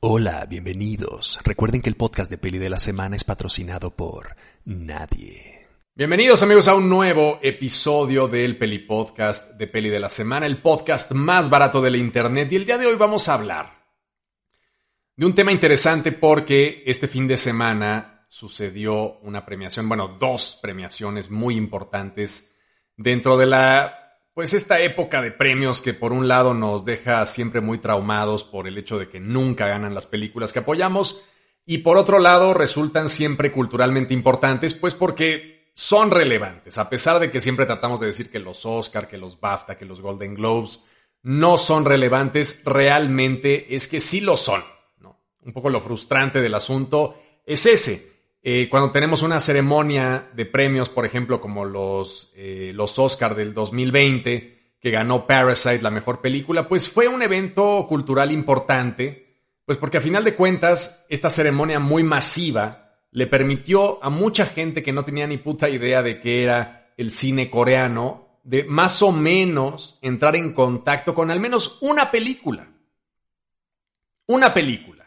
Hola, bienvenidos. Recuerden que el podcast de Peli de la Semana es patrocinado por nadie. Bienvenidos amigos a un nuevo episodio del Peli Podcast de Peli de la Semana, el podcast más barato de la internet. Y el día de hoy vamos a hablar de un tema interesante porque este fin de semana sucedió una premiación, bueno, dos premiaciones muy importantes dentro de la pues esta época de premios que por un lado nos deja siempre muy traumados por el hecho de que nunca ganan las películas que apoyamos y por otro lado resultan siempre culturalmente importantes pues porque son relevantes, a pesar de que siempre tratamos de decir que los Oscar, que los BAFTA, que los Golden Globes no son relevantes, realmente es que sí lo son. Un poco lo frustrante del asunto es ese eh, cuando tenemos una ceremonia de premios, por ejemplo, como los, eh, los Oscar del 2020, que ganó Parasite, la mejor película, pues fue un evento cultural importante, pues porque a final de cuentas, esta ceremonia muy masiva le permitió a mucha gente que no tenía ni puta idea de qué era el cine coreano, de más o menos entrar en contacto con al menos una película. Una película.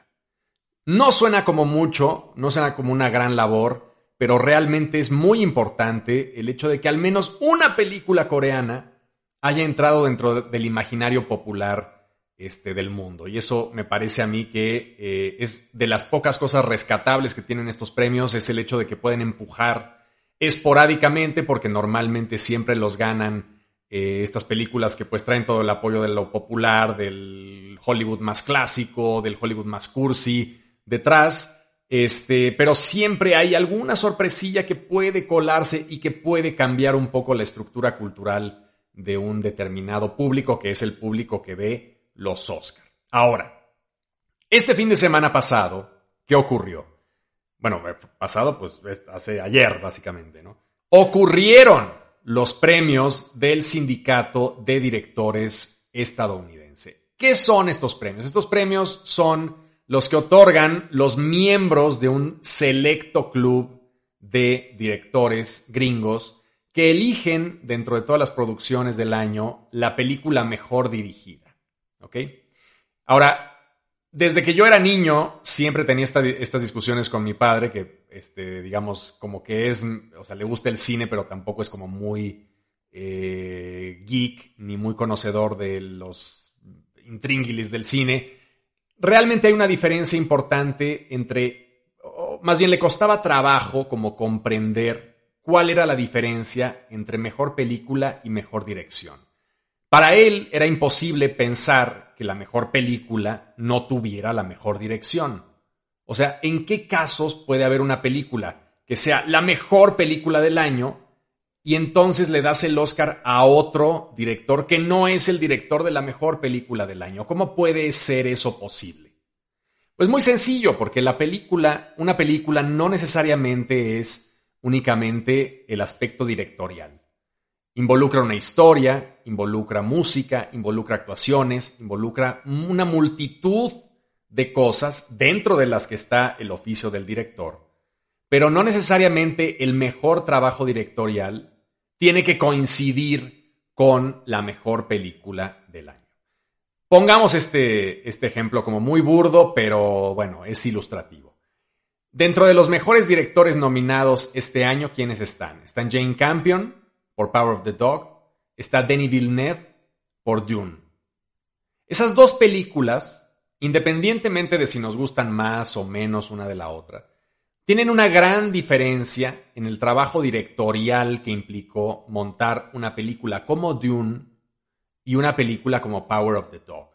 No suena como mucho, no suena como una gran labor, pero realmente es muy importante el hecho de que al menos una película coreana haya entrado dentro del imaginario popular este, del mundo. Y eso me parece a mí que eh, es de las pocas cosas rescatables que tienen estos premios, es el hecho de que pueden empujar esporádicamente, porque normalmente siempre los ganan eh, estas películas que pues traen todo el apoyo de lo popular, del Hollywood más clásico, del Hollywood más cursi, detrás, este, pero siempre hay alguna sorpresilla que puede colarse y que puede cambiar un poco la estructura cultural de un determinado público, que es el público que ve los Oscar. Ahora, este fin de semana pasado, ¿qué ocurrió? Bueno, eh, pasado, pues hace ayer, básicamente, ¿no? Ocurrieron los premios del sindicato de directores estadounidense. ¿Qué son estos premios? Estos premios son los que otorgan los miembros de un selecto club de directores gringos que eligen dentro de todas las producciones del año la película mejor dirigida. ¿Ok? Ahora, desde que yo era niño, siempre tenía estas discusiones con mi padre, que, este, digamos, como que es, o sea, le gusta el cine, pero tampoco es como muy eh, geek ni muy conocedor de los intríngulis del cine realmente hay una diferencia importante entre, más bien le costaba trabajo como comprender cuál era la diferencia entre mejor película y mejor dirección. Para él era imposible pensar que la mejor película no tuviera la mejor dirección. O sea, ¿en qué casos puede haber una película que sea la mejor película del año y entonces le das el Oscar a otro director que no es el director de la mejor película del año. ¿Cómo puede ser eso posible? Pues muy sencillo, porque la película, una película no necesariamente es únicamente el aspecto directorial. Involucra una historia, involucra música, involucra actuaciones, involucra una multitud de cosas dentro de las que está el oficio del director pero no necesariamente el mejor trabajo directorial tiene que coincidir con la mejor película del año. Pongamos este, este ejemplo como muy burdo, pero bueno, es ilustrativo. Dentro de los mejores directores nominados este año, ¿quiénes están? Están Jane Campion por Power of the Dog, está Denis Villeneuve por Dune. Esas dos películas, independientemente de si nos gustan más o menos una de la otra, tienen una gran diferencia en el trabajo directorial que implicó montar una película como Dune y una película como Power of the Dog.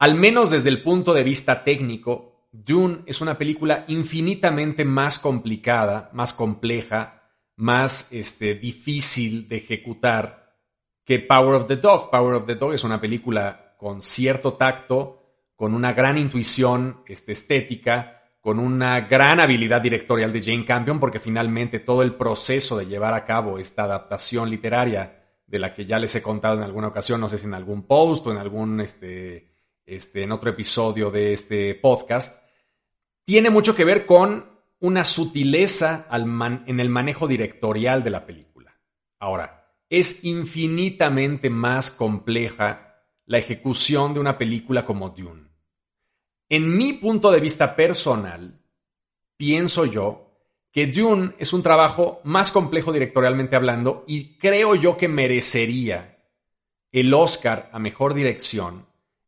Al menos desde el punto de vista técnico, Dune es una película infinitamente más complicada, más compleja, más este, difícil de ejecutar que Power of the Dog. Power of the Dog es una película con cierto tacto, con una gran intuición este, estética, con una gran habilidad directorial de Jane Campion, porque finalmente todo el proceso de llevar a cabo esta adaptación literaria, de la que ya les he contado en alguna ocasión, no sé si en algún post o en algún, este, este, en otro episodio de este podcast, tiene mucho que ver con una sutileza en el manejo directorial de la película. Ahora, es infinitamente más compleja la ejecución de una película como Dune. En mi punto de vista personal, pienso yo que Dune es un trabajo más complejo directorialmente hablando y creo yo que merecería el Oscar a Mejor Dirección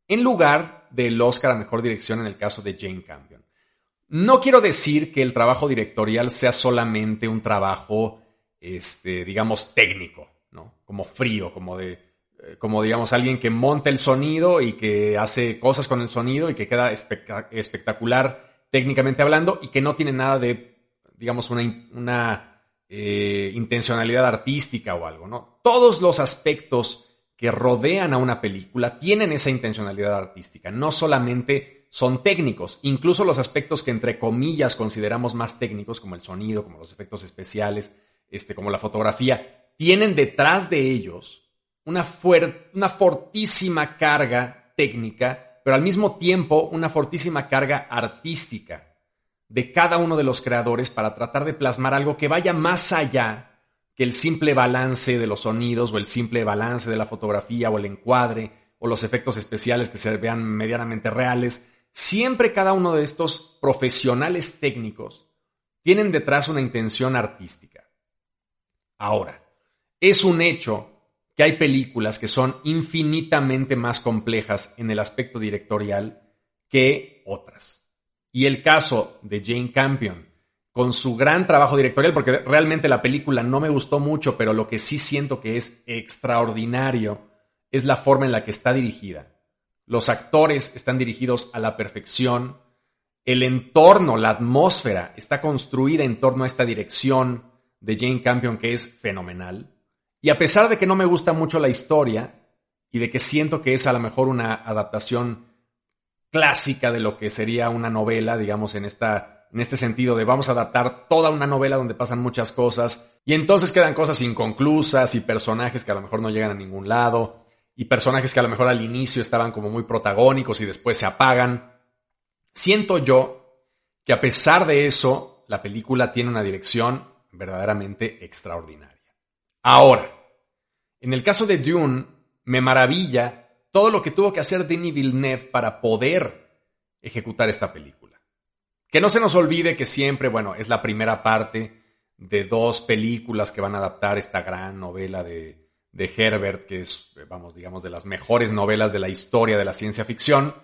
en lugar del Oscar a Mejor Dirección en el caso de Jane Campion. No quiero decir que el trabajo directorial sea solamente un trabajo, este, digamos, técnico, ¿no? Como frío, como de, como digamos, alguien que monta el sonido y que hace cosas con el sonido y que queda espectacular técnicamente hablando y que no tiene nada de digamos, una, eh, intencionalidad artística o algo, ¿no? Todos los aspectos que rodean a una película tienen esa intencionalidad artística, no solamente son técnicos, incluso los aspectos que entre comillas consideramos más técnicos, como el sonido, como los efectos especiales, este, como la fotografía, tienen detrás de ellos una, una fortísima carga técnica, pero al mismo tiempo una fortísima carga artística de cada uno de los creadores para tratar de plasmar algo que vaya más allá que el simple balance de los sonidos o el simple balance de la fotografía o el encuadre o los efectos especiales que se vean medianamente reales. Siempre cada uno de estos profesionales técnicos tienen detrás una intención artística. Ahora, es un hecho que hay películas que son infinitamente más complejas en el aspecto directorial que otras. Y el caso de Jane Campion, con su gran trabajo directorial, porque realmente la película no me gustó mucho, pero lo que sí siento que es extraordinario es la forma en la que está dirigida. Los actores están dirigidos a la perfección, el entorno, la atmósfera está construida en torno a esta dirección de Jane Campion que es fenomenal. Y a pesar de que no me gusta mucho la historia y de que siento que es a lo mejor una adaptación clásica de lo que sería una novela, digamos, en esta en este sentido de vamos a adaptar toda una novela donde pasan muchas cosas y entonces quedan cosas inconclusas y personajes que a lo mejor no llegan a ningún lado y personajes que a lo mejor al inicio estaban como muy protagónicos y después se apagan. Siento yo que a pesar de eso, la película tiene una dirección verdaderamente extraordinaria. Ahora, en el caso de Dune, me maravilla todo lo que tuvo que hacer Denis Villeneuve para poder ejecutar esta película. Que no se nos olvide que siempre, bueno, es la primera parte de dos películas que van a adaptar esta gran novela de, de Herbert, que es, vamos, digamos, de las mejores novelas de la historia de la ciencia ficción,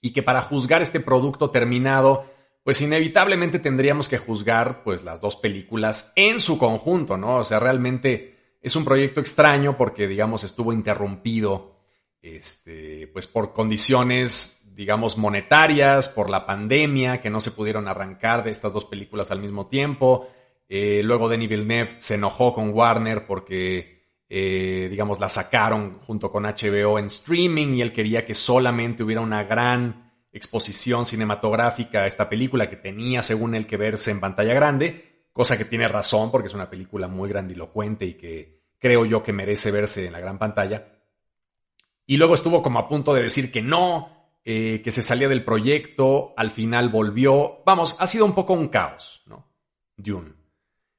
y que para juzgar este producto terminado, pues inevitablemente tendríamos que juzgar pues las dos películas en su conjunto, ¿no? O sea, realmente es un proyecto extraño porque, digamos, estuvo interrumpido este, pues por condiciones, digamos, monetarias, por la pandemia, que no se pudieron arrancar de estas dos películas al mismo tiempo. Eh, luego Denis Villeneuve se enojó con Warner porque, eh, digamos, la sacaron junto con HBO en streaming y él quería que solamente hubiera una gran exposición cinematográfica a esta película que tenía, según él, que verse en pantalla grande, cosa que tiene razón porque es una película muy grandilocuente y que creo yo que merece verse en la gran pantalla. Y luego estuvo como a punto de decir que no, eh, que se salía del proyecto, al final volvió. Vamos, ha sido un poco un caos, ¿no? Dune.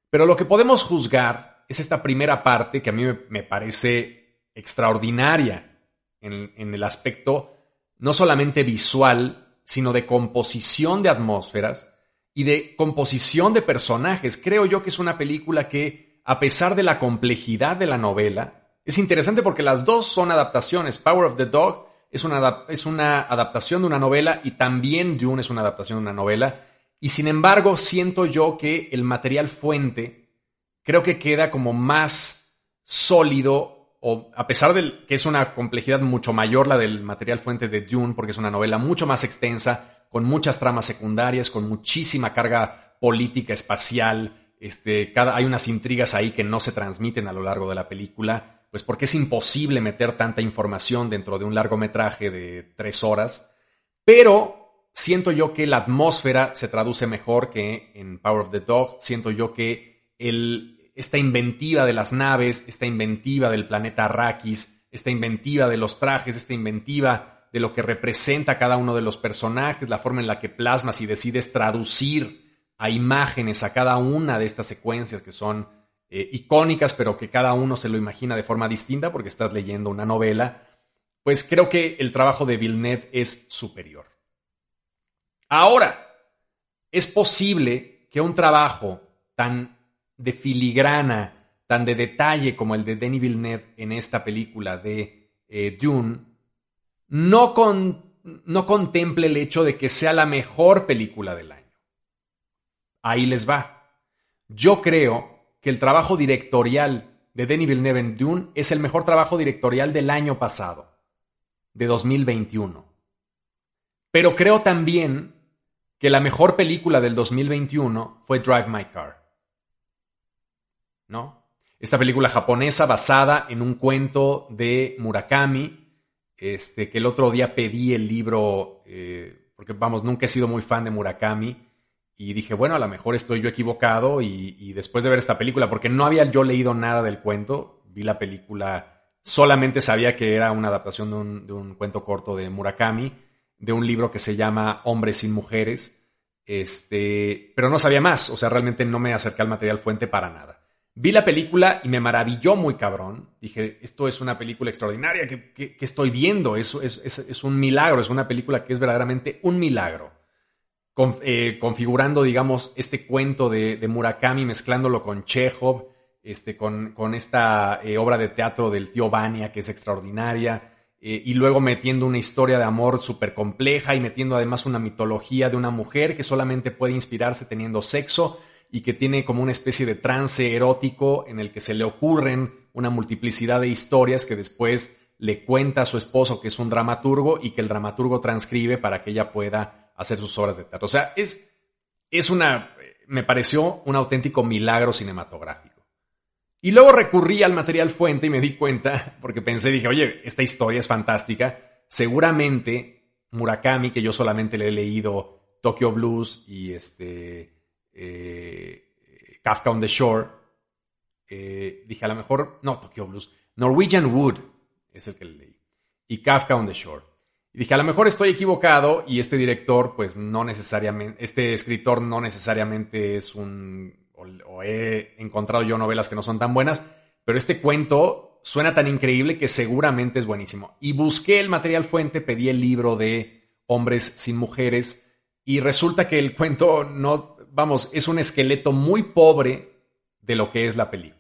Pero lo que podemos juzgar es esta primera parte que a mí me, parece extraordinaria en, en el aspecto no solamente visual, sino de composición de atmósferas y de composición de personajes. Creo yo que es una película que, a pesar de la complejidad de la novela, es interesante porque las dos son adaptaciones. Power of the Dog es una, es una adaptación de una novela y también Dune es una adaptación de una novela. Y sin embargo, siento yo que el material fuente creo que queda como más sólido, o a pesar de que es una complejidad mucho mayor la del material fuente de Dune, porque es una novela mucho más extensa, con muchas tramas secundarias, con muchísima carga política, espacial. Este, cada, hay unas intrigas ahí que no se transmiten a lo largo de la película pues porque es imposible meter tanta información dentro de un largometraje de tres horas, pero siento yo que la atmósfera se traduce mejor que en Power of the Dog, siento yo que el, esta inventiva de las naves, esta inventiva del planeta Arrakis, esta inventiva de los trajes, esta inventiva de lo que representa cada uno de los personajes, la forma en la que plasmas y decides traducir a imágenes a cada una de estas secuencias que son eh, icónicas, pero que cada uno se lo imagina de forma distinta porque estás leyendo una novela, pues creo que el trabajo de Villeneuve es superior. Ahora, es posible que un trabajo tan de filigrana, tan de detalle como el de Denis Villeneuve en esta película de eh, Dune, no, no contemple el hecho de que sea la mejor película del año. Ahí les va. Yo creo que el trabajo directorial de Denis Villeneuve en Dune es el mejor trabajo directorial del año pasado, de 2021. Pero creo también que la mejor película del 2021 fue Drive My Car. ¿No? Esta película japonesa basada en un cuento de Murakami, este, que el otro día pedí el libro, eh, porque vamos, nunca he sido muy fan de Murakami, y dije, bueno, a lo mejor estoy yo equivocado, y, después de ver esta película, porque no había yo leído nada del cuento, vi la película, solamente sabía que era una adaptación de un, de un cuento corto de Murakami, de un libro que se llama Hombres sin Mujeres, este, pero no sabía más, o sea, realmente no me acerqué al material fuente para nada. Vi la película y me maravilló muy cabrón. Dije, esto es una película extraordinaria que, estoy viendo, es, un milagro, es una película que es verdaderamente un milagro. Eh, configurando, digamos, este cuento de, Murakami, mezclándolo con Chekhov, este, con, con esta eh, obra de teatro del tío Vania, que es extraordinaria eh, y luego metiendo una historia de amor súper compleja y metiendo además una mitología de una mujer que solamente puede inspirarse teniendo sexo y que tiene como una especie de trance erótico en el que se le ocurren una multiplicidad de historias que después le cuenta a su esposo que es un dramaturgo y que el dramaturgo transcribe para que ella pueda hacer sus obras de teatro. O sea, es, es una, me pareció un auténtico milagro cinematográfico. Y luego recurrí al material fuente y me di cuenta, porque pensé, dije, oye, esta historia es fantástica. Seguramente Murakami, que yo solamente le he leído Tokyo Blues y este eh, Kafka on the Shore, eh, dije, a lo mejor, no, Tokyo Blues, Norwegian Wood es el que le leí, y Kafka on the Shore. Y dije, a lo mejor estoy equivocado y este director, pues no necesariamente, este escritor no necesariamente es un o, he encontrado yo novelas que no son tan buenas, pero este cuento suena tan increíble que seguramente es buenísimo. Y busqué el material fuente, pedí el libro de Hombres sin Mujeres y resulta que el cuento no, vamos, es un esqueleto muy pobre de lo que es la película.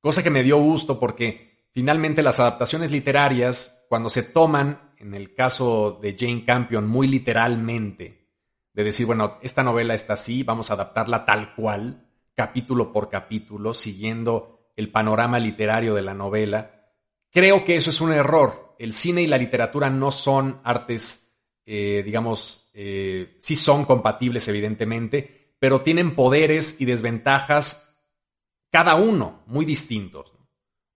Cosa que me dio gusto porque finalmente las adaptaciones literarias, cuando se toman, en el caso de Jane Campion, muy literalmente, de decir, bueno, esta novela está así, vamos a adaptarla tal cual, capítulo por capítulo, siguiendo el panorama literario de la novela. Creo que eso es un error. El cine y la literatura no son artes, eh, digamos, eh, sí son compatibles evidentemente, pero tienen poderes y desventajas cada uno muy distintos.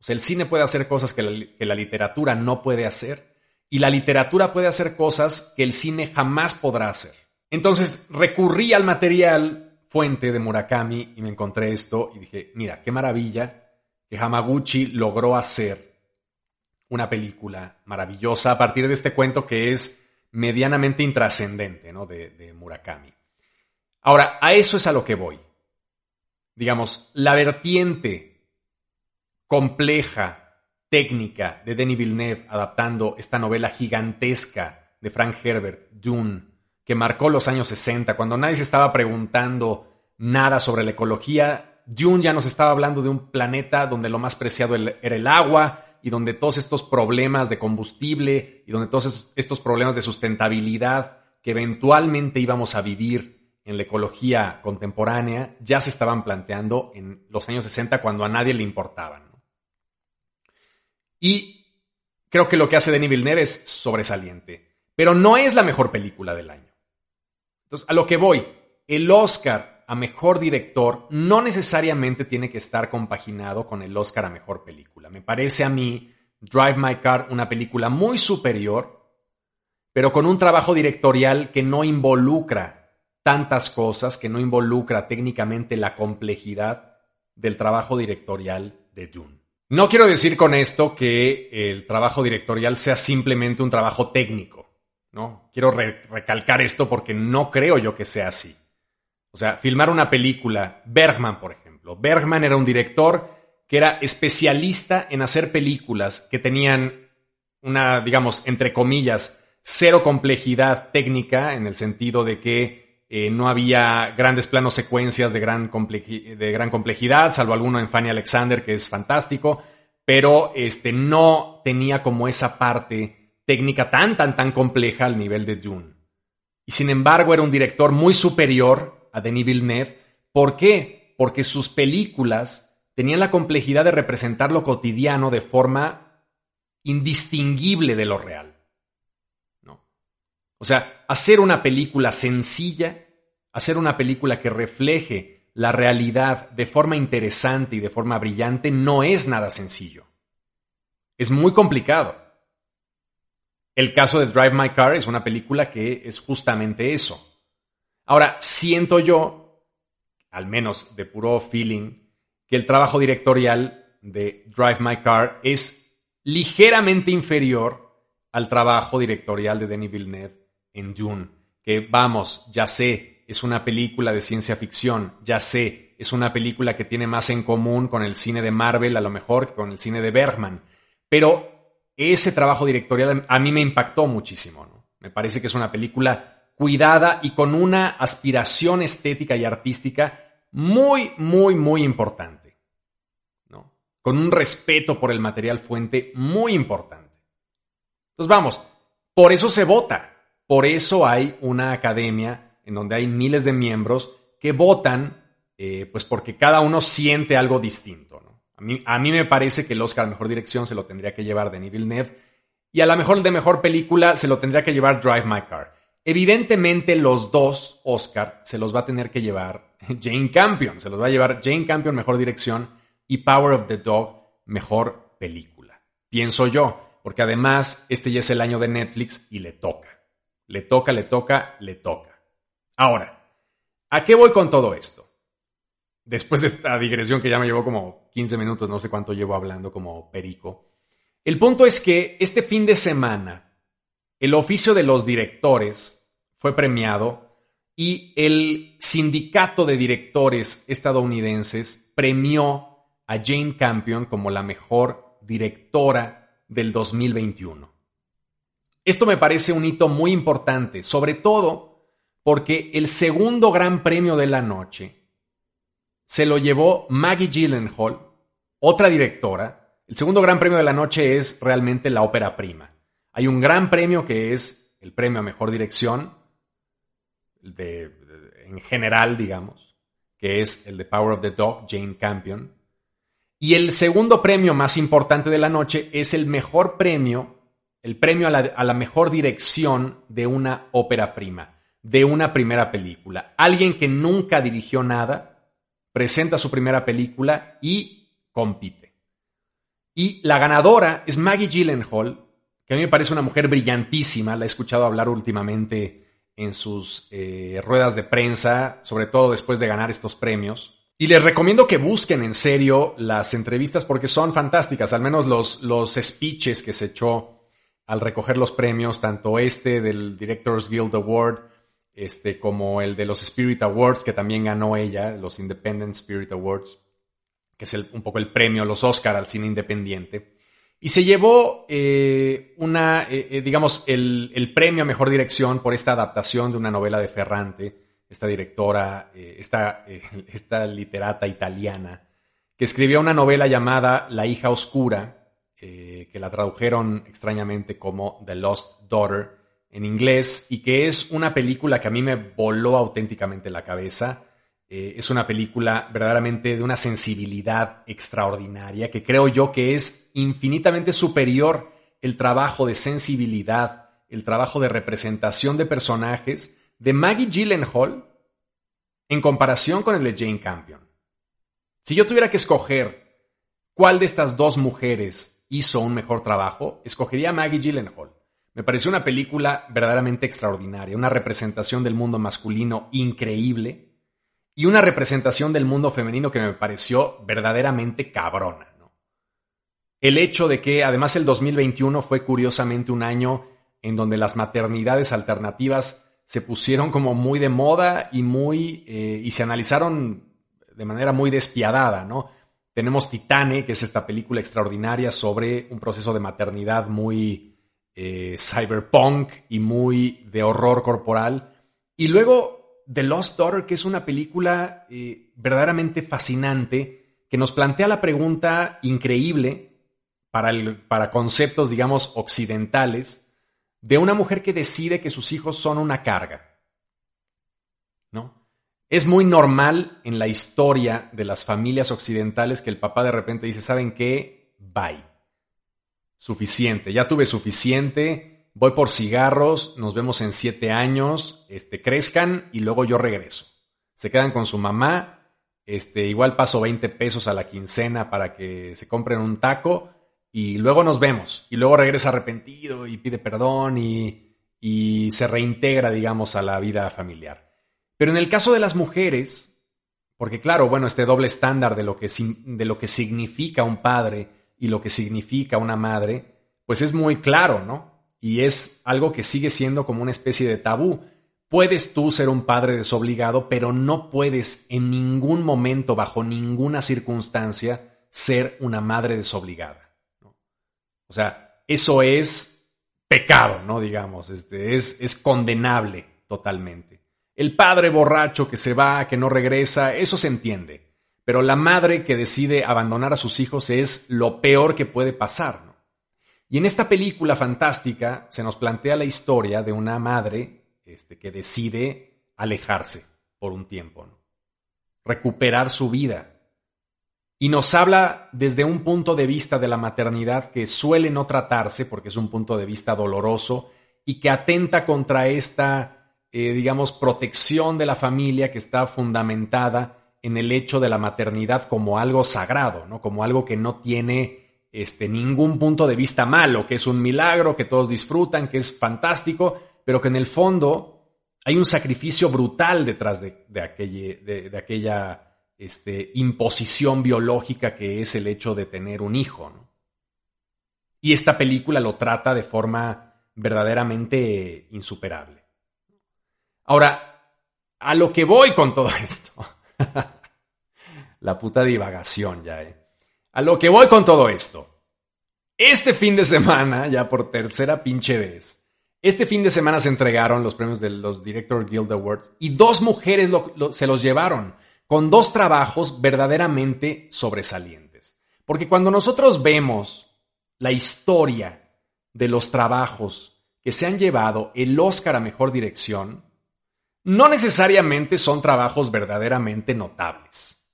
El cine puede hacer cosas que la literatura no puede hacer y la literatura puede hacer cosas que el cine jamás podrá hacer. Entonces recurrí al material fuente de Murakami y me encontré esto y dije, mira, qué maravilla que Hamaguchi logró hacer una película maravillosa a partir de este cuento que es medianamente intrascendente ¿no? de, Murakami. Ahora, a eso es a lo que voy. Digamos, la vertiente compleja, técnica de Denis Villeneuve adaptando esta novela gigantesca de Frank Herbert, Dune, que marcó los años 60, cuando nadie se estaba preguntando nada sobre la ecología. Dune ya nos estaba hablando de un planeta donde lo más preciado era el agua y donde todos estos problemas de combustible y donde todos estos problemas de sustentabilidad que eventualmente íbamos a vivir en la ecología contemporánea ya se estaban planteando en los años 60 cuando a nadie le importaban. Y creo que lo que hace Denis Villeneuve es sobresaliente, pero no es la mejor película del año. Entonces, a lo que voy, el Oscar a mejor director no necesariamente tiene que estar compaginado con el Oscar a mejor película. Me parece a mí Drive My Car una película muy superior, pero con un trabajo directorial que no involucra tantas cosas, que no involucra técnicamente la complejidad del trabajo directorial de Dune. No quiero decir con esto que el trabajo directorial sea simplemente un trabajo técnico. ¿no? Quiero recalcar esto porque no creo yo que sea así. O sea, filmar una película, Bergman, por ejemplo. Bergman era un director que era especialista en hacer películas que tenían una, digamos, entre comillas, cero complejidad técnica en el sentido de que eh, no había grandes planos secuencias de gran, complejidad, salvo alguno en Fanny Alexander que es fantástico, pero este, no tenía como esa parte técnica tan, tan, tan compleja al nivel de Dune. Y sin embargo era un director muy superior a Denis Villeneuve. ¿Por qué? Porque sus películas tenían la complejidad de representar lo cotidiano de forma indistinguible de lo real. ¿No? O sea, hacer una película sencilla, hacer una película que refleje la realidad de forma interesante y de forma brillante no es nada sencillo. Es muy complicado. El caso de Drive My Car es una película que es justamente eso. Ahora, siento yo, al menos de puro feeling, que el trabajo directorial de Drive My Car es ligeramente inferior al trabajo directorial de Denis Villeneuve en Dune. Que vamos, ya sé, es una película de ciencia ficción, ya sé, es una película que tiene más en común con el cine de Marvel a lo mejor que con el cine de Bergman. Pero ese trabajo directorial a mí me impactó muchísimo. Me parece que es una película cuidada y con una aspiración estética y artística muy, muy, muy importante. ¿no? Con un respeto por el material fuente muy importante. Entonces vamos, por eso se vota. Por eso hay una academia en donde hay miles de miembros que votan, eh, pues porque cada uno siente algo distinto. A mí, me parece que el Oscar a Mejor Dirección se lo tendría que llevar Denis Villeneuve y a la mejor de Mejor Película se lo tendría que llevar Drive My Car. Evidentemente los dos Oscar se los va a tener que llevar Jane Campion, se los va a llevar Jane Campion Mejor Dirección y Power of the Dog Mejor Película. Pienso yo, porque además este ya es el año de Netflix y le toca. Le toca, le toca, le toca. Ahora, ¿a qué voy con todo esto? después de esta digresión que ya me llevó como 15 minutos, no sé cuánto llevo hablando como perico. El punto es que este fin de semana el oficio de los directores fue premiado y el sindicato de directores estadounidenses premió a Jane Campion como la mejor directora del 2021. Esto me parece un hito muy importante, sobre todo porque el segundo gran premio de la noche se lo llevó Maggie Gyllenhaal, otra directora. El segundo gran premio de la noche es realmente la ópera prima. Hay un gran premio que es el premio a mejor dirección, en general, digamos, que es el de Power of the Dog, Jane Campion. Y el segundo premio más importante de la noche es el mejor premio, el premio a la, a la mejor dirección de una ópera prima, de una primera película. Alguien que nunca dirigió nada, presenta su primera película y compite. Y la ganadora es Maggie Gyllenhaal, que a mí me parece una mujer brillantísima, la he escuchado hablar últimamente en sus eh, ruedas de prensa, sobre todo después de ganar estos premios. Y les recomiendo que busquen en serio las entrevistas porque son fantásticas, al menos los, los speeches que se echó al recoger los premios, tanto este del Directors Guild Award este, como el de los Spirit Awards, que también ganó ella, los Independent Spirit Awards, que es un poco el premio, los Oscar al cine independiente. Y se llevó eh, una, eh, eh, digamos, el, el, premio a mejor dirección por esta adaptación de una novela de Ferrante, esta directora, esta, esta literata italiana, que escribió una novela llamada La hija oscura, que la tradujeron extrañamente como The Lost Daughter, en inglés y que es una película que a mí me voló auténticamente la cabeza. Eh, es una película verdaderamente de una sensibilidad extraordinaria que creo yo que es infinitamente superior el trabajo de sensibilidad, el trabajo de representación de personajes de Maggie Gyllenhaal en comparación con el de Jane Campion. Si yo tuviera que escoger cuál de estas dos mujeres hizo un mejor trabajo, escogería a Maggie Gyllenhaal. Me pareció una película verdaderamente extraordinaria, una representación del mundo masculino increíble y una representación del mundo femenino que me pareció verdaderamente cabrona. El hecho de que además el 2021 fue curiosamente un año en donde las maternidades alternativas se pusieron como muy de moda y muy eh, y se analizaron de manera muy despiadada, ¿no? Tenemos Titane, que es esta película extraordinaria sobre un proceso de maternidad muy eh, cyberpunk y muy de horror corporal. Y luego The Lost Daughter, que es una película eh, verdaderamente fascinante, que nos plantea la pregunta increíble para, para conceptos, digamos, occidentales, de una mujer que decide que sus hijos son una carga. ¿No? Es muy normal en la historia de las familias occidentales que el papá de repente dice, ¿saben qué? Bye. Suficiente, ya tuve suficiente, voy por cigarros, nos vemos en siete años, este, crezcan y luego yo regreso. Se quedan con su mamá, este, igual paso 20 pesos a la quincena para que se compren un taco y luego nos vemos. Y luego regresa arrepentido y pide perdón y, y se reintegra, digamos, a la vida familiar. Pero en el caso de las mujeres, porque claro, bueno, este doble estándar de lo que, de lo que significa un padre, y lo que significa una madre, pues es muy claro, ¿no? Y es algo que sigue siendo como una especie de tabú. Puedes tú ser un padre desobligado, pero no puedes en ningún momento, bajo ninguna circunstancia, ser una madre desobligada. O sea, eso es pecado, ¿no? Digamos, este, es, es condenable totalmente. El padre borracho que se va, que no regresa, eso se entiende. Pero la madre que decide abandonar a sus hijos es lo peor que puede pasar. ¿no? Y en esta película fantástica se nos plantea la historia de una madre este, que decide alejarse por un tiempo, recuperar su vida. Y nos habla desde un punto de vista de la maternidad que suele no tratarse porque es un punto de vista doloroso y que atenta contra esta, eh, digamos, protección de la familia que está fundamentada en el hecho de la maternidad como algo sagrado, ¿no? Como algo que no tiene este, ningún punto de vista malo, que es un milagro, que todos disfrutan, que es fantástico, pero que en el fondo hay un sacrificio brutal detrás de, aquella, de, aquella este, imposición biológica que es el hecho de tener un hijo. Y esta película lo trata de forma verdaderamente insuperable. Ahora, a lo que voy con todo esto La puta divagación ya, ¿eh? A lo que voy con todo esto. Este fin de semana, ya por tercera pinche vez, este fin de semana se entregaron los premios de los Director Guild Awards y dos mujeres se los llevaron con dos trabajos verdaderamente sobresalientes. Porque cuando nosotros vemos la historia de los trabajos que se han llevado el Oscar a Mejor Dirección, no necesariamente son trabajos verdaderamente notables.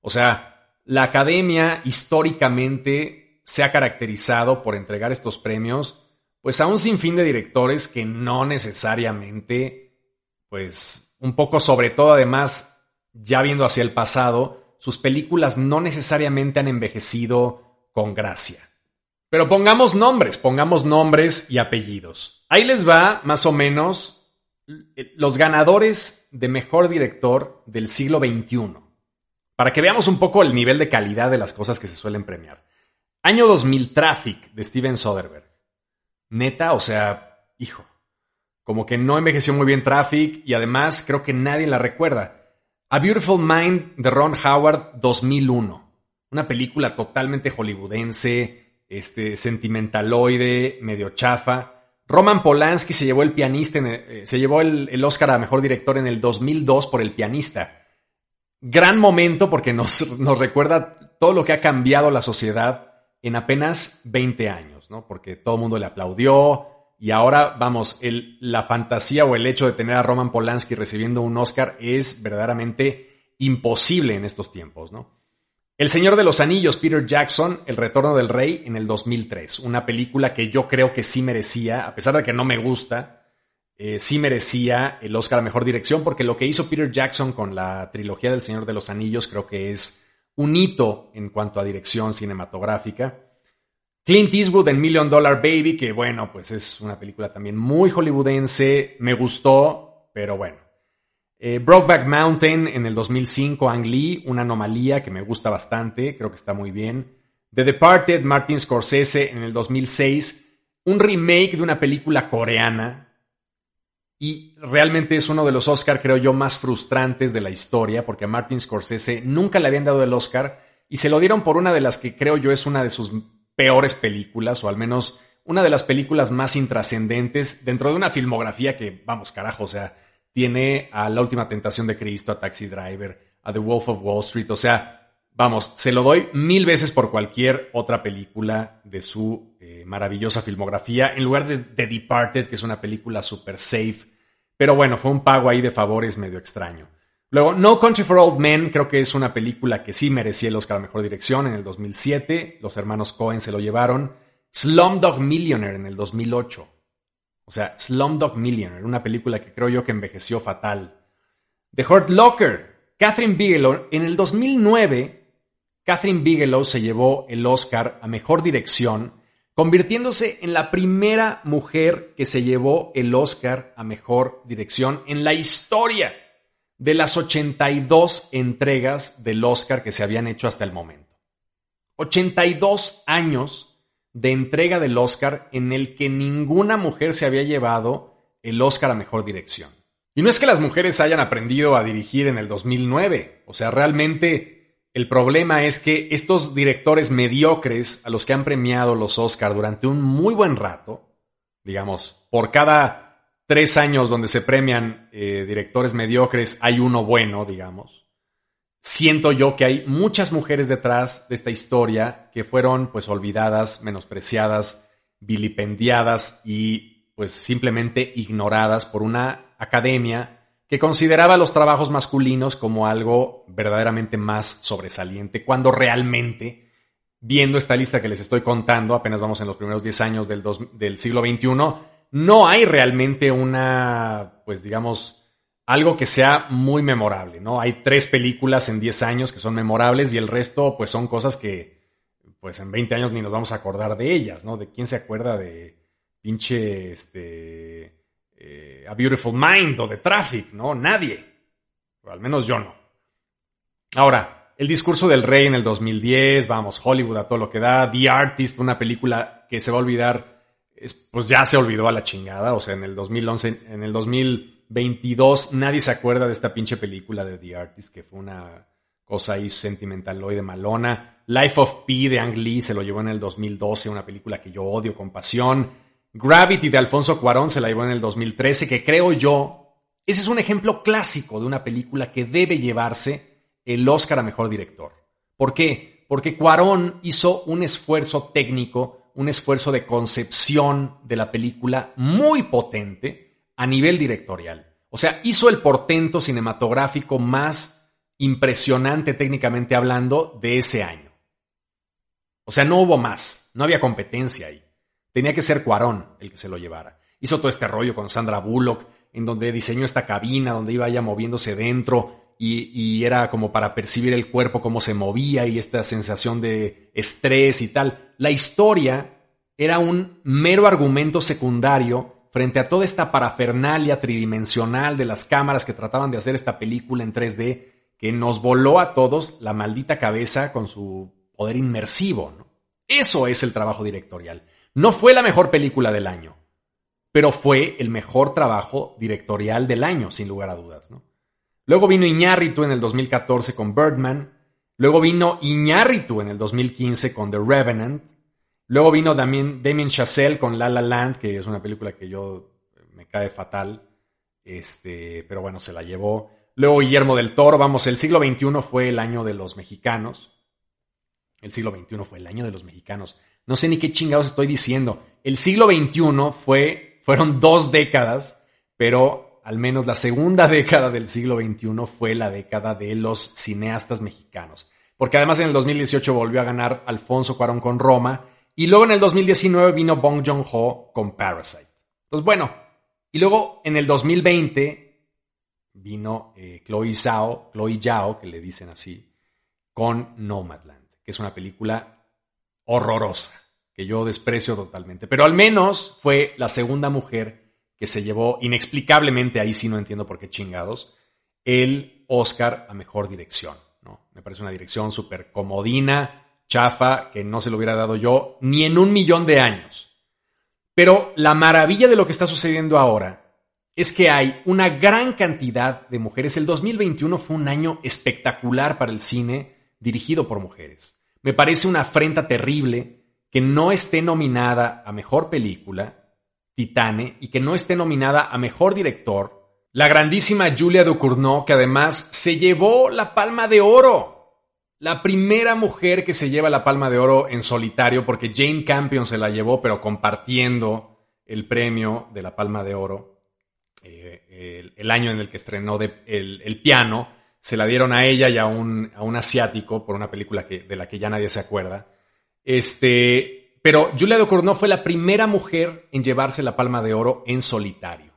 O sea, la academia históricamente se ha caracterizado por entregar estos premios pues a un sinfín de directores que no necesariamente, pues un poco sobre todo además, ya viendo hacia el pasado, sus películas no necesariamente han envejecido con gracia. Pero pongamos nombres, pongamos nombres y apellidos. Ahí les va más o menos los ganadores de mejor director del siglo XXI. Para que veamos un poco el nivel de calidad de las cosas que se suelen premiar. Año 2000, Traffic, de Steven Soderbergh. Neta, o sea, hijo. Como que no envejeció muy bien Traffic y además creo que nadie la recuerda. A Beautiful Mind de Ron Howard 2001. Una película totalmente hollywoodense, este, sentimentaloide, medio chafa Roman Polanski se llevó el pianista, eh, se llevó el, Oscar a mejor director en el 2002 por el pianista. Gran momento porque nos, nos, recuerda todo lo que ha cambiado la sociedad en apenas 20 años, ¿no? Porque todo el mundo le aplaudió y ahora, vamos, el, la fantasía o el hecho de tener a Roman Polanski recibiendo un Oscar es verdaderamente imposible en estos tiempos, ¿no? El Señor de los Anillos, Peter Jackson, El Retorno del Rey en el 2003, una película que yo creo que sí merecía, a pesar de que no me gusta, eh, sí merecía el Oscar a Mejor Dirección, porque lo que hizo Peter Jackson con la trilogía del Señor de los Anillos creo que es un hito en cuanto a dirección cinematográfica. Clint Eastwood en Million Dollar Baby, que bueno, pues es una película también muy hollywoodense, me gustó, pero bueno, eh, Brokeback Mountain en el 2005, Ang Lee, una anomalía que me gusta bastante, creo que está muy bien. The Departed, Martin Scorsese en el 2006, un remake de una película coreana. Y realmente es uno de los Oscar, creo yo, más frustrantes de la historia, porque a Martin Scorsese nunca le habían dado el Oscar y se lo dieron por una de las que creo yo es una de sus peores películas, o al menos una de las películas más intrascendentes dentro de una filmografía que, vamos, carajo, o sea, tiene a La Última Tentación de Cristo, a Taxi Driver, a The Wolf of Wall Street, o sea, vamos, se lo doy mil veces por cualquier otra película de su eh, maravillosa filmografía, en lugar de The Departed, que es una película super safe, pero bueno, fue un pago ahí de favores medio extraño. Luego, No Country for Old Men, creo que es una película que sí merecía el Oscar a Mejor Dirección en el 2007, los hermanos Cohen se lo llevaron. Slumdog Millionaire en el 2008. O sea, Slumdog Millionaire, una película que creo yo que envejeció fatal. The Hurt Locker, Catherine Bigelow, en el 2009, Catherine Bigelow se llevó el Oscar a Mejor Dirección, convirtiéndose en la primera mujer que se llevó el Oscar a Mejor Dirección en la historia de las 82 entregas del Oscar que se habían hecho hasta el momento. 82 años de entrega del Oscar en el que ninguna mujer se había llevado el Oscar a Mejor Dirección. Y no es que las mujeres hayan aprendido a dirigir en el 2009, o sea, realmente el problema es que estos directores mediocres a los que han premiado los Oscar durante un muy buen rato, digamos, por cada tres años donde se premian eh, directores mediocres, hay uno bueno, digamos. Siento yo que hay muchas mujeres detrás de esta historia que fueron pues olvidadas, menospreciadas, vilipendiadas y pues simplemente ignoradas por una academia que consideraba los trabajos masculinos como algo verdaderamente más sobresaliente, cuando realmente, viendo esta lista que les estoy contando, apenas vamos en los primeros 10 años del, del siglo XXI, no hay realmente una, pues digamos, algo que sea muy memorable, ¿no? Hay tres películas en 10 años que son memorables y el resto, pues son cosas que, pues en 20 años ni nos vamos a acordar de ellas, ¿no? ¿De quién se acuerda de pinche, este, eh, A Beautiful Mind o de Traffic, ¿no? Nadie. O al menos yo no. Ahora, el discurso del rey en el 2010, vamos, Hollywood a todo lo que da, The Artist, una película que se va a olvidar pues ya se olvidó a la chingada. O sea, en el 2011, en el 2022, nadie se acuerda de esta pinche película de The Artist, que fue una cosa ahí sentimental hoy de malona. Life of Pi de Ang Lee se lo llevó en el 2012, una película que yo odio con pasión. Gravity de Alfonso Cuarón se la llevó en el 2013, que creo yo, ese es un ejemplo clásico de una película que debe llevarse el Oscar a Mejor Director. ¿Por qué? Porque Cuarón hizo un esfuerzo técnico un esfuerzo de concepción de la película muy potente a nivel directorial. O sea, hizo el portento cinematográfico más impresionante técnicamente hablando de ese año. O sea, no hubo más, no había competencia ahí. Tenía que ser Cuarón el que se lo llevara. Hizo todo este rollo con Sandra Bullock, en donde diseñó esta cabina, donde iba ya moviéndose dentro, y, era como para percibir el cuerpo, cómo se movía y esta sensación de estrés y tal. La historia era un mero argumento secundario frente a toda esta parafernalia tridimensional de las cámaras que trataban de hacer esta película en 3D que nos voló a todos la maldita cabeza con su poder inmersivo. Eso es el trabajo directorial. No fue la mejor película del año, pero fue el mejor trabajo directorial del año, sin lugar a dudas. Luego vino Iñárritu en el 2014 con Birdman. Luego vino Iñárritu en el 2015 con The Revenant. Luego vino también Damien Chazelle con La La Land, que es una película que yo me cae fatal. Este, pero bueno, se la llevó. Luego Guillermo del Toro, vamos, el siglo XXI fue el año de los mexicanos. El siglo XXI fue el año de los mexicanos. No sé ni qué chingados estoy diciendo. El siglo XXI fue, fueron dos décadas, pero al menos la segunda década del siglo XXI fue la década de los cineastas mexicanos. Porque además en el 2018 volvió a ganar Alfonso Cuarón con Roma y luego en el 2019 vino Bong Joon-ho con Parasite. Entonces, bueno, y luego en el 2020 vino eh, Chloe Zhao, Chloe Zhao, que le dicen así, con Nomadland, que es una película horrorosa, que yo desprecio totalmente. Pero al menos fue la segunda mujer que se llevó inexplicablemente, ahí sí no entiendo por qué chingados, el Oscar a Mejor Dirección. ¿no? Me parece una dirección súper comodina, chafa, que no se lo hubiera dado yo ni en un millón de años. Pero la maravilla de lo que está sucediendo ahora es que hay una gran cantidad de mujeres. El 2021 fue un año espectacular para el cine dirigido por mujeres. Me parece una afrenta terrible que no esté nominada a mejor película, Titane, y que no esté nominada a mejor director, la grandísima Julia Ducournau, que además se llevó la palma de oro. La primera mujer que se lleva la palma de oro en solitario, porque Jane Campion se la llevó, pero compartiendo el premio de la palma de oro. Eh, el, año en el que estrenó el, piano, se la dieron a ella y a un, a un asiático por una película que, de la que ya nadie se acuerda. Este, pero Julia Ducournau fue la primera mujer en llevarse la palma de oro en solitario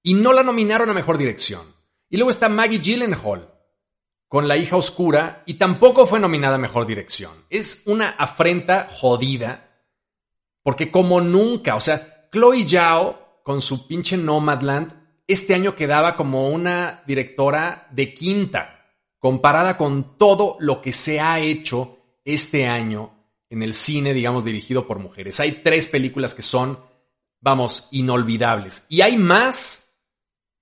y no la nominaron a mejor dirección. Y luego está Maggie Gyllenhaal con La hija oscura y tampoco fue nominada a mejor dirección. Es una afrenta jodida porque como nunca, o sea, Chloe Zhao con su pinche Nomadland este año quedaba como una directora de quinta comparada con todo lo que se ha hecho este año en el cine, digamos, dirigido por mujeres. Hay tres películas que son, vamos, inolvidables. Y hay más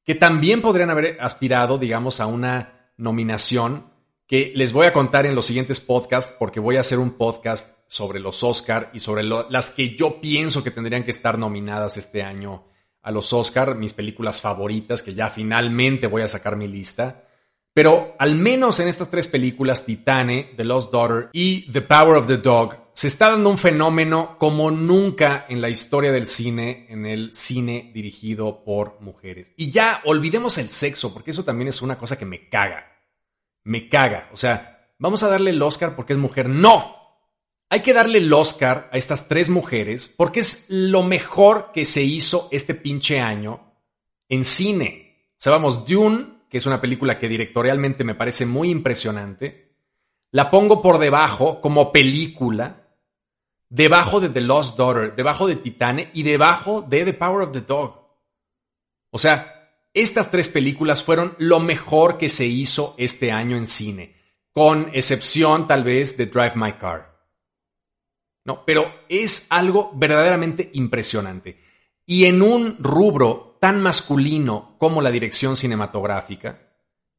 que también podrían haber aspirado, digamos, a una nominación que les voy a contar en los siguientes podcasts, porque voy a hacer un podcast sobre los Oscar y sobre las que yo pienso que tendrían que estar nominadas este año a los Oscar, mis películas favoritas, que ya finalmente voy a sacar mi lista. Pero al menos en estas tres películas, Titane, The Lost Daughter y The Power of the Dog, se está dando un fenómeno como nunca en la historia del cine, en el cine dirigido por mujeres. Y ya olvidemos el sexo, porque eso también es una cosa que me caga. Me caga. O sea, vamos a darle el Oscar porque es mujer. No. Hay que darle el Oscar a estas tres mujeres porque es lo mejor que se hizo este pinche año en cine. O sea, vamos, Dune, que es una película que directorialmente me parece muy impresionante, la pongo por debajo como película debajo de The Lost Daughter, debajo de Titane y debajo de The Power of the Dog. O sea, estas tres películas fueron lo mejor que se hizo este año en cine, con excepción tal vez de Drive My Car. No, pero es algo verdaderamente impresionante. Y en un rubro tan masculino como la dirección cinematográfica,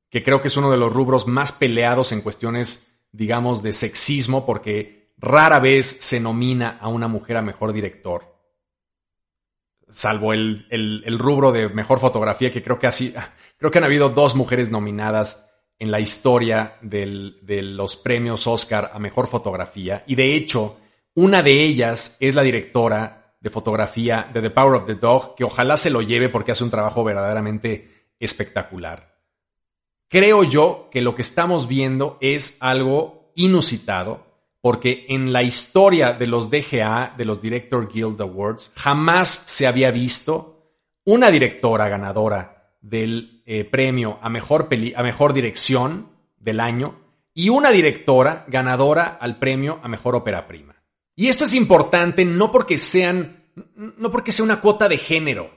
que creo que es uno de los rubros más peleados en cuestiones, digamos, de sexismo, porque Rara vez se nomina a una mujer a mejor director. Salvo el, rubro de mejor fotografía, que creo que así, creo que han habido dos mujeres nominadas en la historia de los premios Oscar a mejor fotografía. Y de hecho, una de ellas es la directora de fotografía de The Power of the Dog, que ojalá se lo lleve porque hace un trabajo verdaderamente espectacular. Creo yo que lo que estamos viendo es algo inusitado, porque en la historia de los DGA, de los Director Guild Awards, jamás se había visto una directora ganadora del eh, premio a mejor, a mejor dirección del año y una directora ganadora al premio a mejor ópera prima. Y esto es importante no porque sean, no porque sea una cuota de género.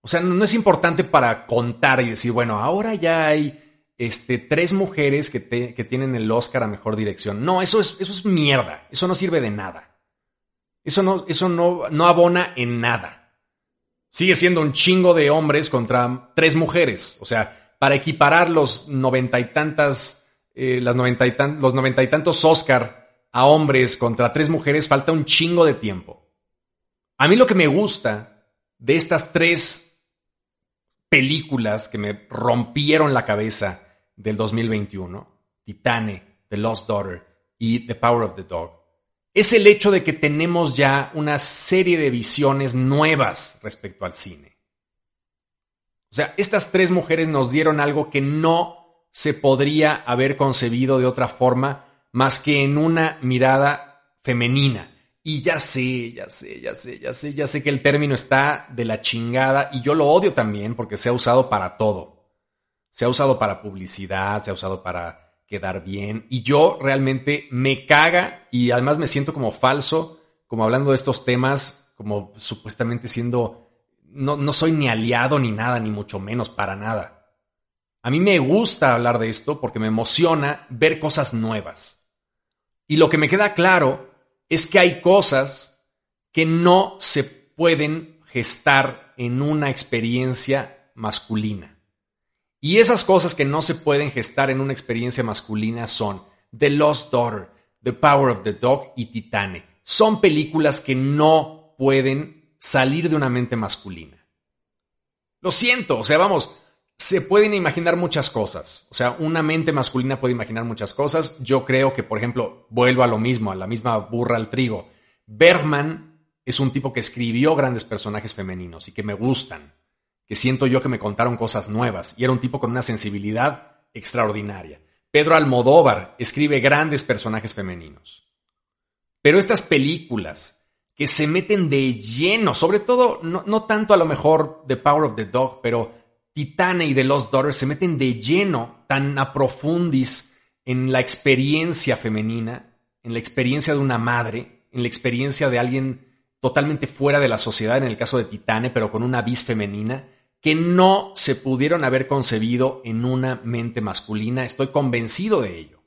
O sea, no es importante para contar y decir, bueno, ahora ya hay este, tres mujeres que, tienen el Oscar a mejor dirección. No, eso es, eso es mierda. Eso no sirve de nada. Eso no, eso no, no abona en nada. Sigue siendo un chingo de hombres contra tres mujeres. O sea, para equiparar los noventa y tantas, eh, las noventa y los noventa y tantos Oscar a hombres contra tres mujeres, falta un chingo de tiempo. A mí lo que me gusta de estas tres películas que me rompieron la cabeza del 2021, Titane, The Lost Daughter y The Power of the Dog, es el hecho de que tenemos ya una serie de visiones nuevas respecto al cine. O sea, estas tres mujeres nos dieron algo que no se podría haber concebido de otra forma más que en una mirada femenina. Y ya sé, ya sé, ya sé, ya sé, ya sé que el término está de la chingada y yo lo odio también porque se ha usado para todo. Se ha usado para publicidad, se ha usado para quedar bien. Y yo realmente me caga y además me siento como falso, como hablando de estos temas, como supuestamente siendo, no, no soy ni aliado ni nada, ni mucho menos, para nada. A mí me gusta hablar de esto porque me emociona ver cosas nuevas. Y lo que me queda claro es que hay cosas que no se pueden gestar en una experiencia masculina. Y esas cosas que no se pueden gestar en una experiencia masculina son The Lost Daughter, The Power of the Dog y Titane. son películas que no pueden salir de una mente masculina. Lo siento, o sea, vamos, se pueden imaginar muchas cosas. O sea, una mente masculina puede imaginar muchas cosas. Yo creo que, por ejemplo, vuelvo a lo mismo, a la misma burra al trigo. Bergman es un tipo que escribió grandes personajes femeninos y que me gustan, que siento yo que me contaron cosas nuevas y era un tipo con una sensibilidad extraordinaria. Pedro Almodóvar escribe grandes personajes femeninos. Pero estas películas que se meten de lleno, sobre todo, no, no tanto a lo mejor The Power of the Dog, pero Titane y The Lost Daughter se meten de lleno, tan a profundis en la experiencia femenina, en la experiencia de una madre, en la experiencia de alguien totalmente fuera de la sociedad, en el caso de Titane, pero con una vis femenina, que no se pudieron haber concebido en una mente masculina. Estoy convencido de ello.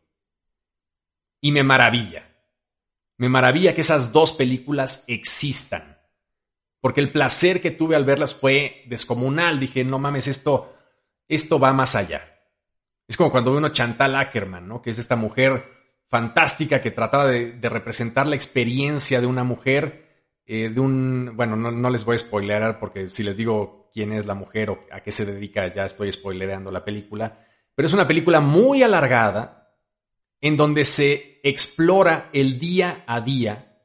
Y me maravilla. Me maravilla que esas dos películas existan porque el placer que tuve al verlas fue descomunal. Dije, no mames, esto, esto va más allá. Es como cuando veo uno Chantal Ackerman, ¿no? Que es esta mujer fantástica que trataba de, representar la experiencia de una mujer, eh, de un, bueno, no, les voy a spoilerar porque si les digo quién es la mujer o a qué se dedica, ya estoy spoilereando la película, pero es una película muy alargada en donde se explora el día a día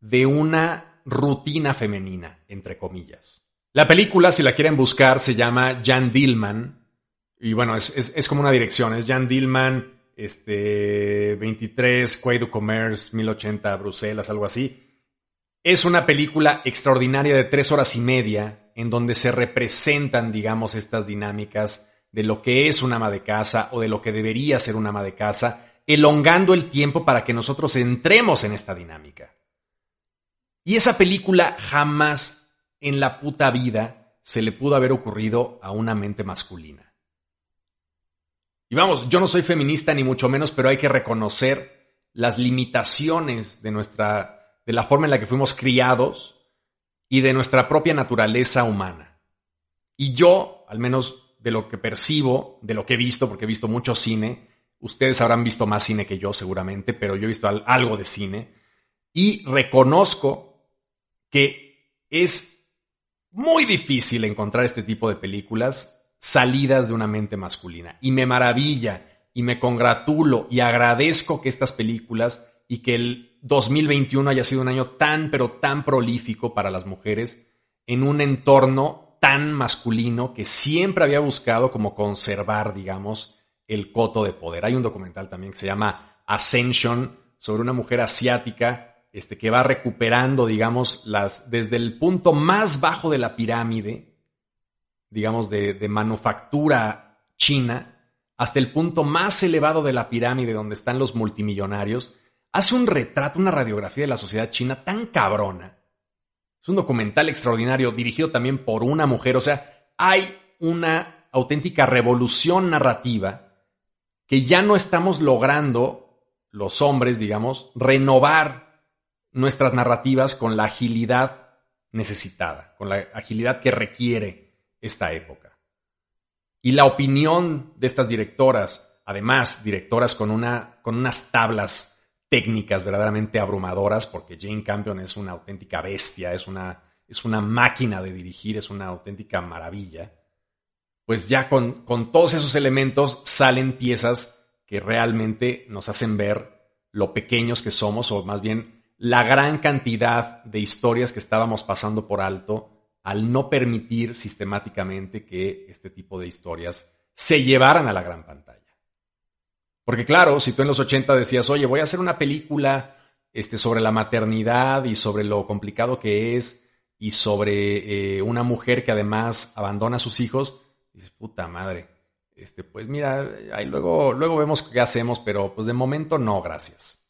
de una rutina femenina, entre comillas. La película, si la quieren buscar, se llama Jan Dillman. Y bueno, es, como una dirección. Es Jan Dillman, este, 23, Quai du Commerce, 1080, Bruselas, algo así. Es una película extraordinaria de tres horas y media, en donde se representan, digamos, estas dinámicas de lo que es una ama de casa o de lo que debería ser una ama de casa, elongando el tiempo para que nosotros entremos en esta dinámica. Y esa película jamás en la puta vida se le pudo haber ocurrido a una mente masculina. Y vamos, yo no soy feminista ni mucho menos, pero hay que reconocer las limitaciones de nuestra, de la forma en la que fuimos criados y de nuestra propia naturaleza humana. Y yo, al menos de lo que percibo, de lo que he visto, porque he visto mucho cine, ustedes habrán visto más cine que yo seguramente, pero yo he visto algo de cine, y reconozco que es muy difícil encontrar este tipo de películas salidas de una mente masculina. Y me maravilla y me congratulo y agradezco que estas películas y que el 2021 haya sido un año tan, pero tan prolífico para las mujeres en un entorno tan masculino que siempre había buscado como conservar, digamos, el coto de poder. Hay un documental también que se llama Ascension sobre una mujer asiática este, que va recuperando, digamos, las, desde el punto más bajo de la pirámide, digamos, de, de manufactura china, hasta el punto más elevado de la pirámide donde están los multimillonarios, hace un retrato, una radiografía de la sociedad china tan cabrona. Es un documental extraordinario dirigido también por una mujer, o sea, hay una auténtica revolución narrativa que ya no estamos logrando los hombres, digamos, renovar nuestras narrativas con la agilidad necesitada, con la agilidad que requiere esta época. Y la opinión de estas directoras, además directoras con, una, con unas tablas técnicas verdaderamente abrumadoras, porque Jane Campion es una auténtica bestia, es una, es una máquina de dirigir, es una auténtica maravilla, pues ya con, con todos esos elementos salen piezas que realmente nos hacen ver lo pequeños que somos, o más bien la gran cantidad de historias que estábamos pasando por alto al no permitir sistemáticamente que este tipo de historias se llevaran a la gran pantalla. Porque claro, si tú en los 80 decías, oye, voy a hacer una película este, sobre la maternidad y sobre lo complicado que es y sobre eh, una mujer que además abandona a sus hijos, dices, puta madre, este, pues mira, ahí luego, luego vemos qué hacemos, pero pues de momento no, gracias.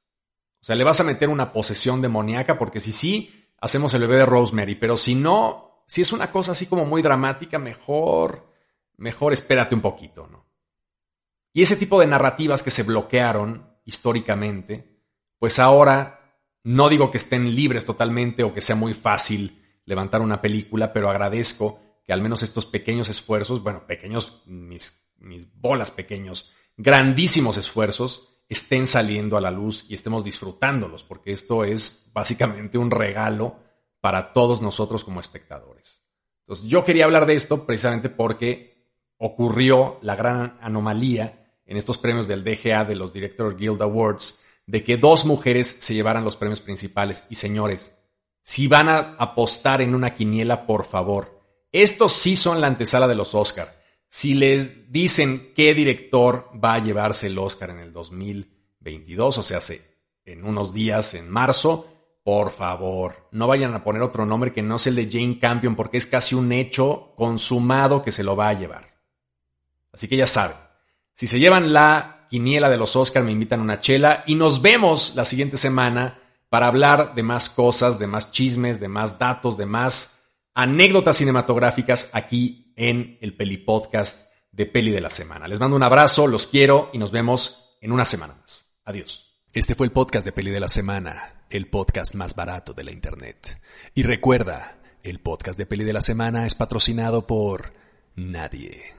O sea, le vas a meter una posesión demoníaca porque si sí, hacemos el bebé de Rosemary, pero si no, si es una cosa así como muy dramática, mejor, mejor espérate un poquito, ¿no? Y ese tipo de narrativas que se bloquearon históricamente, pues ahora no digo que estén libres totalmente o que sea muy fácil levantar una película, pero agradezco que al menos estos pequeños esfuerzos, bueno, pequeños, mis, mis bolas pequeños, grandísimos esfuerzos, estén saliendo a la luz y estemos disfrutándolos, porque esto es básicamente un regalo para todos nosotros como espectadores. Entonces, yo quería hablar de esto precisamente porque ocurrió la gran anomalía en estos premios del DGA de los Director Guild Awards de que dos mujeres se llevaran los premios principales. Y señores, si van a apostar en una quiniela, por favor, estos sí son la antesala de los Oscar. Si les dicen qué director va a llevarse el Oscar en el 2022, o sea, en unos días, en marzo, por favor, no vayan a poner otro nombre que no sea el de Jane Campion porque es casi un hecho consumado que se lo va a llevar. Así que ya saben, si se llevan la quiniela de los Oscars, me invitan a una chela y nos vemos la siguiente semana para hablar de más cosas, de más chismes, de más datos, de más anécdotas cinematográficas aquí en el Peli Podcast de Peli de la Semana. Les mando un abrazo, los quiero y nos vemos en una semana más. Adiós. Este fue el podcast de Peli de la Semana, el podcast más barato de la Internet. Y recuerda, el podcast de Peli de la Semana es patrocinado por nadie.